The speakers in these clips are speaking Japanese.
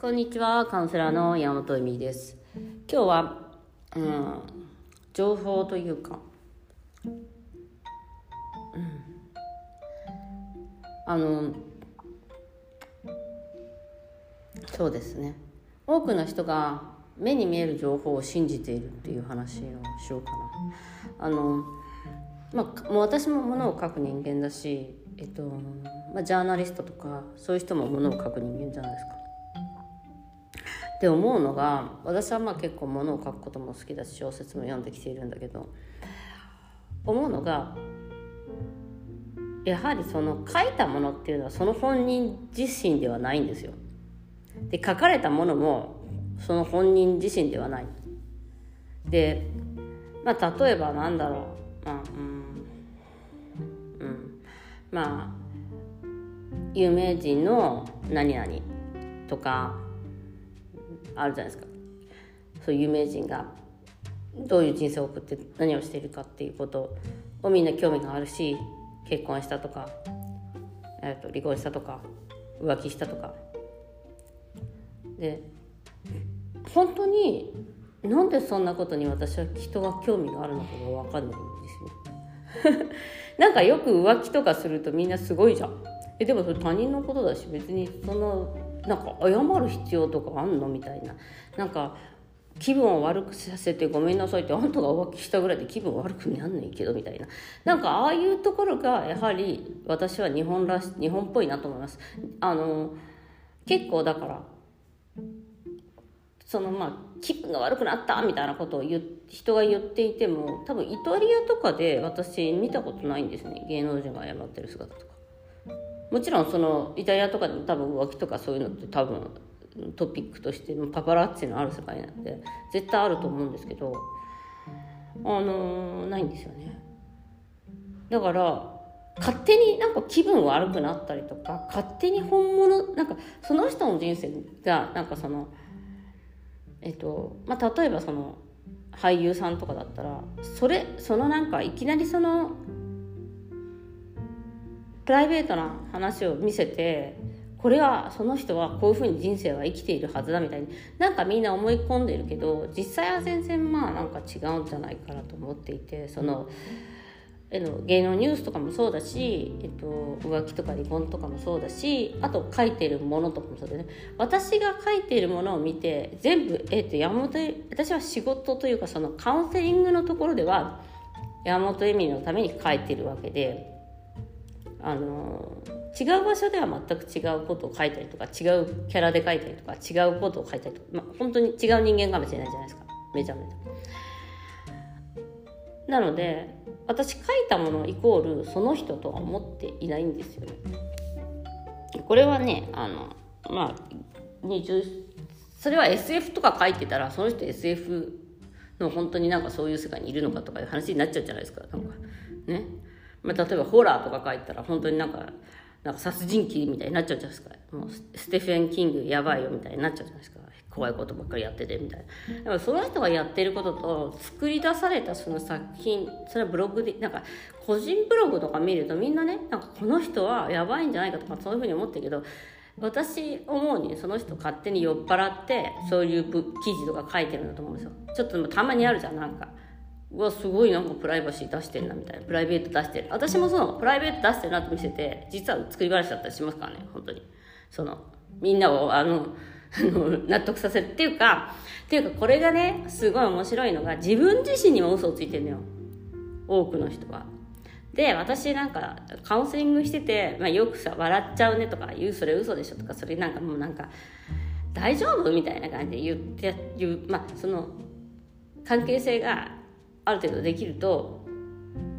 こんにちは、カウンセラーの山本恵美です。今日は、うん、情報というか、うん、あの、そうですね。多くの人が目に見える情報を信じているっていう話をしようかな。あの、まあ、もう私もものを書く人間だし、えっとまあ、ジャーナリストとかそういう人もものを書く人間じゃないですか。って思うのが私はまあ結構ものを書くことも好きだし小説も読んできているんだけど思うのがやはりその書いたものっていうのはその本人自身ではないんですよ。で書かれたものもその本人自身ではない。で、まあ、例えばなんだろう、まあうんうん、まあ有名人の何々とかあるじゃないですかそういう有名人がどういう人生を送って何をしているかっていうことをみんな興味があるし結婚したとか、えー、と離婚したとか浮気したとかで本当になんでそんなことに私は人が興味があるのかが分かんないんですよ。なんかよく浮気とかするとみんなすごいじゃん。えでもそれ他人のことだし別にそのななんか謝る必要とかあんのみたいな。なんか気分を悪くさせてごめんなさいってあんたが浮気したぐらいで気分悪くなんねんけどみたいな。なんかああいうところがやはり私は日本らし日本っぽいなと思います。あの結構だからそのまあ気分が悪くなったみたいなことを言人が言っていても多分イタリアとかで私見たことないんですね。芸能人が謝ってる姿とか。もちろんそのイタリアとかでも多分浮気とかそういうのって多分トピックとしてパパラッチのある世界なんで絶対あると思うんですけどあのー、ないんですよね。だから勝手になんか気分悪くなったりとか勝手に本物なんかその人の人生がなんかそのえっとまあ例えばその俳優さんとかだったらそれそのなんかいきなりそのプライベートな話を見せてこれはその人はこういうふうに人生は生きているはずだみたいになんかみんな思い込んでるけど実際は全然まあなんか違うんじゃないかなと思っていてその。えの芸能ニュースとかもそうだし、えっと、浮気とか離婚とかもそうだしあと書いてるものとかもそうだね私が書いているものを見て全部、えっと、山本私は仕事というかそのカウンセリングのところでは山本恵美のために書いてるわけであの違う場所では全く違うことを書いたりとか違うキャラで書いたりとか違うことを書いたりとか、まあ、本当に違う人間かもしれないじゃないですかめちゃめちゃ。なので私書いたものイコールその人とは思っていないんですよね。これはねあのまあ20それは SF とか書いてたらその人 SF の本当になんかそういう世界にいるのかとかいう話になっちゃうじゃないですかなんかね、まあ、例えばホラーとか書いたら本当になんかなんか殺人鬼みたいになっちゃうじゃないですか。もうステフェン・キングやばいよみたいになっちゃうじゃないですか。怖いことばっかりやっててみたいな。でもその人がやってることと作り出されたその作品それはブログでなんか個人ブログとか見るとみんなねなんかこの人はやばいんじゃないかとかそういうふうに思ってるけど私思うにその人勝手に酔っ払ってそういう記事とか書いてるんだと思うんですよ。ちょっとたまにあるじゃんなんか。うわすごいなんかプライバシー出してるなみたいな。プライベート出してる。私もそのプライベート出してるなって見せて実は作り話だったりしますからね本当に。そのみんなをあの 納得させるっていうかっていうかこれがねすごい面白いのが自分自身にも嘘をついてるのよ。多くの人は。で私なんかカウンセリングしてて、まあ、よくさ笑っちゃうねとか言うそれ嘘でしょとかそれなんかもうなんか大丈夫みたいな感じで言って言うまあその関係性がある程度できると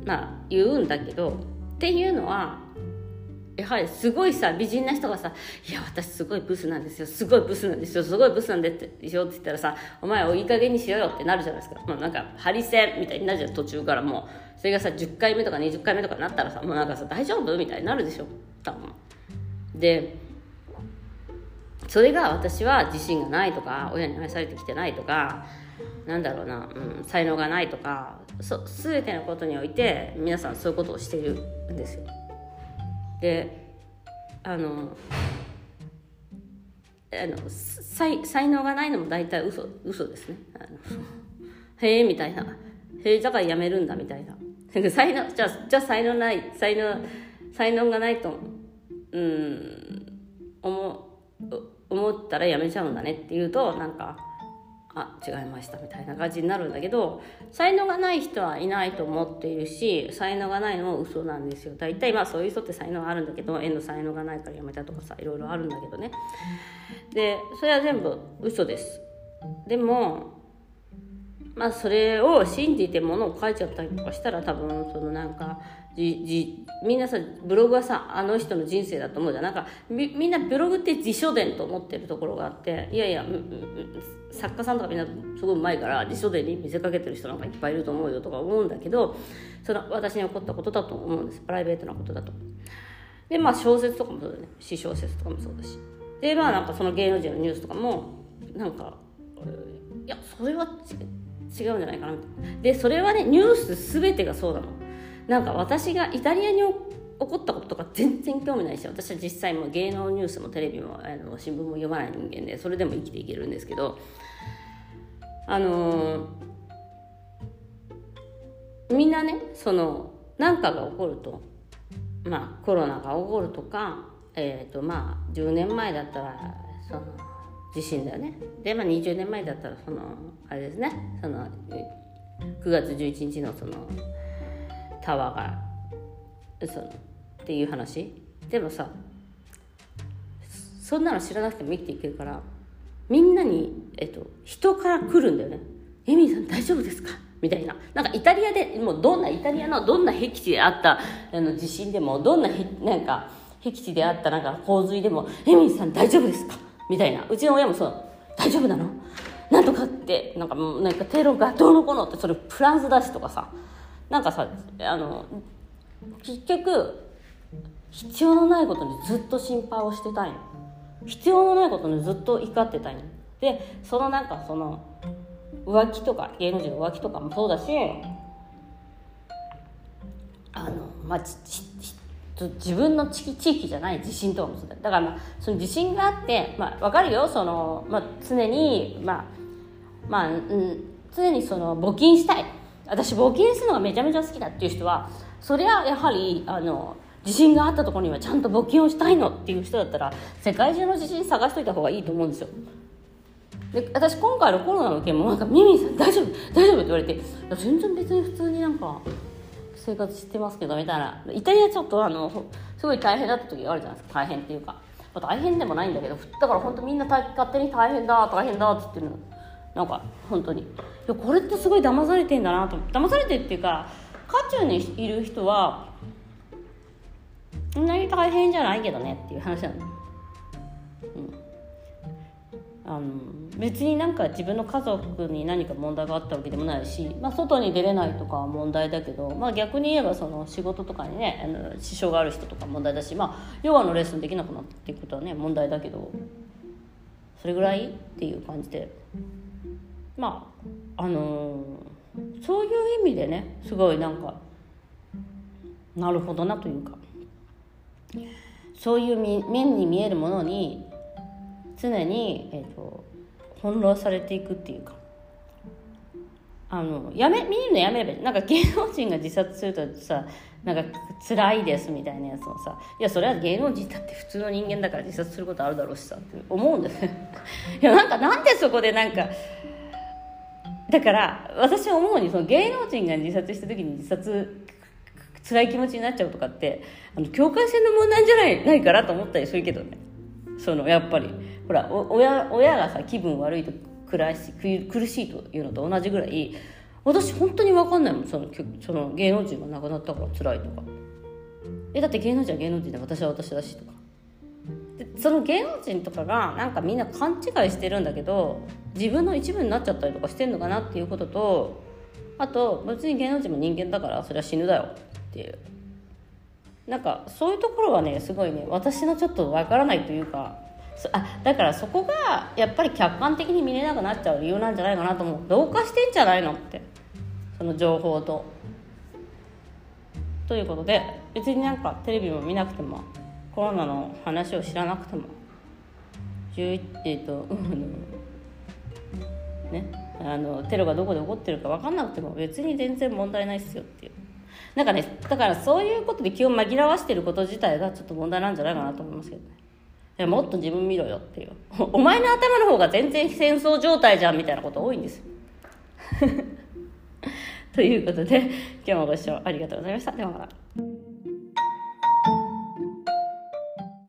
まあ言うんだけどっていうのはやはりすごいさ美人な人がさ「いや私すごいブスなんですよすごいブスなんですよすごいブスなんですよ」って言ったらさ「お前おいい加減にしろよ」ってなるじゃないですか。もうなんかハリセンみたいになるじゃん途中から。もうそれがさ10回目とか20回目とかになったらさもうなんかさ大丈夫みたいになるでしょ。多分。でそれが私は自信がないとか親に愛されてきてないとかなんだろうな、うん、才能がないとかそ全てのことにおいて皆さんそういうことをしているんですよ。であのあの才才能がないのも大体嘘嘘ですね。あのへえみたいな。へえだからやめるんだみたいな。才能じゃじゃ才能ない才能才能がないとうん思思ったらやめちゃうんだねって言うとなんかあ違いましたみたいな感じになるんだけど才能がない人はいないと思っているし才能がないのも嘘なんですよ。大体まあそういう人って才能あるんだけど縁の才能がないからやめたとかさいろいろあるんだけどね。でそれは全部嘘です。でもまあそれを信じて物を書いちゃったりとかしたら多分そのなんかじじみんなさブログはさあの人の人生だと思うじゃん。なんかみみんなブログって辞書伝と思ってるところがあっていやいや作家さんとかみんなすごいうまいから辞書伝に見せかけてる人なんかいっぱいいると思うよとか思うんだけどその私に起こったことだと思うんです。プライベートなことだと。でまあ小説とかもそうだね。詩小説とかもそうだし。でまあなんかその芸能人のニュースとかもなんかいやそれは違う。違うんじゃないかなでそれはねニュース全てがそうなの。なんか私がイタリアに起こったこととか全然興味ないし私は実際も芸能ニュースもテレビもあの新聞も読まない人間でそれでも生きていけるんですけど。あのー、みんなねその何かが起こるとまあコロナが起こるとかえっ、ー、とまあ10年前だったらその地震だよね。で、まあ、20年前だったらそのあれですね。その9月11日のそのタワーがそのっていう話。でもさそんなの知らなくても生きていけるからみんなに、えっと、人から来るんだよね「エミリーさん大丈夫ですか?」みたいな。なんかイタリアでもうどんなイタリアのどんな僻地であったあの地震でもどんななんか僻地であったなんか洪水でも「エミリーさん大丈夫ですか?」みたいな。うちの親もそう「大丈夫なの？なんとかって。なんかなんかテロがどうのこうのってそれフランスだしとかさ。なんかさあの結局必要のないことにずっと心配をしてたいの。必要のないことにずっと怒ってたいの。でそのなんかその浮気とか芸能人の浮気とかもそうだしあのまあち自分の地域じゃない地震とかもそうだだからまあその地震があって、まあ、分かるよ。その、まあ、常にまあまあ、うん、常にその募金したい。私募金するのがめちゃめちゃ好きだっていう人はそれはやはりあの地震があったところにはちゃんと募金をしたいのっていう人だったら世界中の地震探しといた方がいいと思うんですよ。で私今回のコロナの件もなんか「ミミさん大丈夫？大丈夫?」って言われて「全然別に普通になんか生活してますけど」みたいな。イタリアちょっとあのすごい大変だった時があるじゃないですか。大変っていうか、まあ、大変でもないんだけどだから本当みんな勝手に大変だ大変だって言ってるの。なんか本当に。いやこれってすごい騙されてんだなと。騙されてっていうか渦中にいる人はそんなに大変じゃないけどねっていう話なの、あの別になんか自分の家族に何か問題があったわけでもないし、まあ、外に出れないとかは問題だけど、まあ、逆に言えばその仕事とかにねあの支障がある人とか問題だし、まあ、ヨガのレッスンできなくなっていくことはね問題だけどそれぐらいっていう感じで。まああのー、そういう意味でねすごいなんかなるほどなというかそういう面に見えるものに常に、えーと、翻弄されていくっていうか。あのやめ見るのやめればなんか芸能人が自殺するとさなんか辛いですみたいなやつをさいやそれは芸能人だって普通の人間だから自殺することあるだろうしさって思うんだよ。ね いやなんかなんでそこでなんかだから私は思うにその芸能人が自殺した時に自殺辛い気持ちになっちゃうとかってあの境界線の問題じゃないないかなと思ったりするけどね。そのやっぱり。ほら親親がさ気分悪いと暗いし苦しいというのと同じぐらい私本当に分かんないもんそのその芸能人が亡くなったから辛いとか。えだって芸能人は芸能人で私は私だしとか。でその芸能人とかがなんかみんな勘違いしてるんだけど自分の一部になっちゃったりとかしてんのかなっていうこととあと別に芸能人も人間だからそれは死ぬだよっていう。なんかそういうところはねすごいね私のちょっとわからないというかあだからそこがやっぱり客観的に見れなくなっちゃう理由なんじゃないかなと思う。同化してんじゃないのって。その情報と。ということで別になんかテレビも見なくてもコロナの話を知らなくても。11えっ、ー、と、ね。あのテロがどこで起こってるか分かんなくても別に全然問題ないっすよっていう。なんかねだからそういうことで気を紛らわしてること自体がちょっと問題なんじゃないかなと思いますけどね。やもっと自分見ろよっていう。お前の頭の方が全然戦争状態じゃんみたいなこと多いんです ということで今日もご視聴ありがとうございました。ではまた。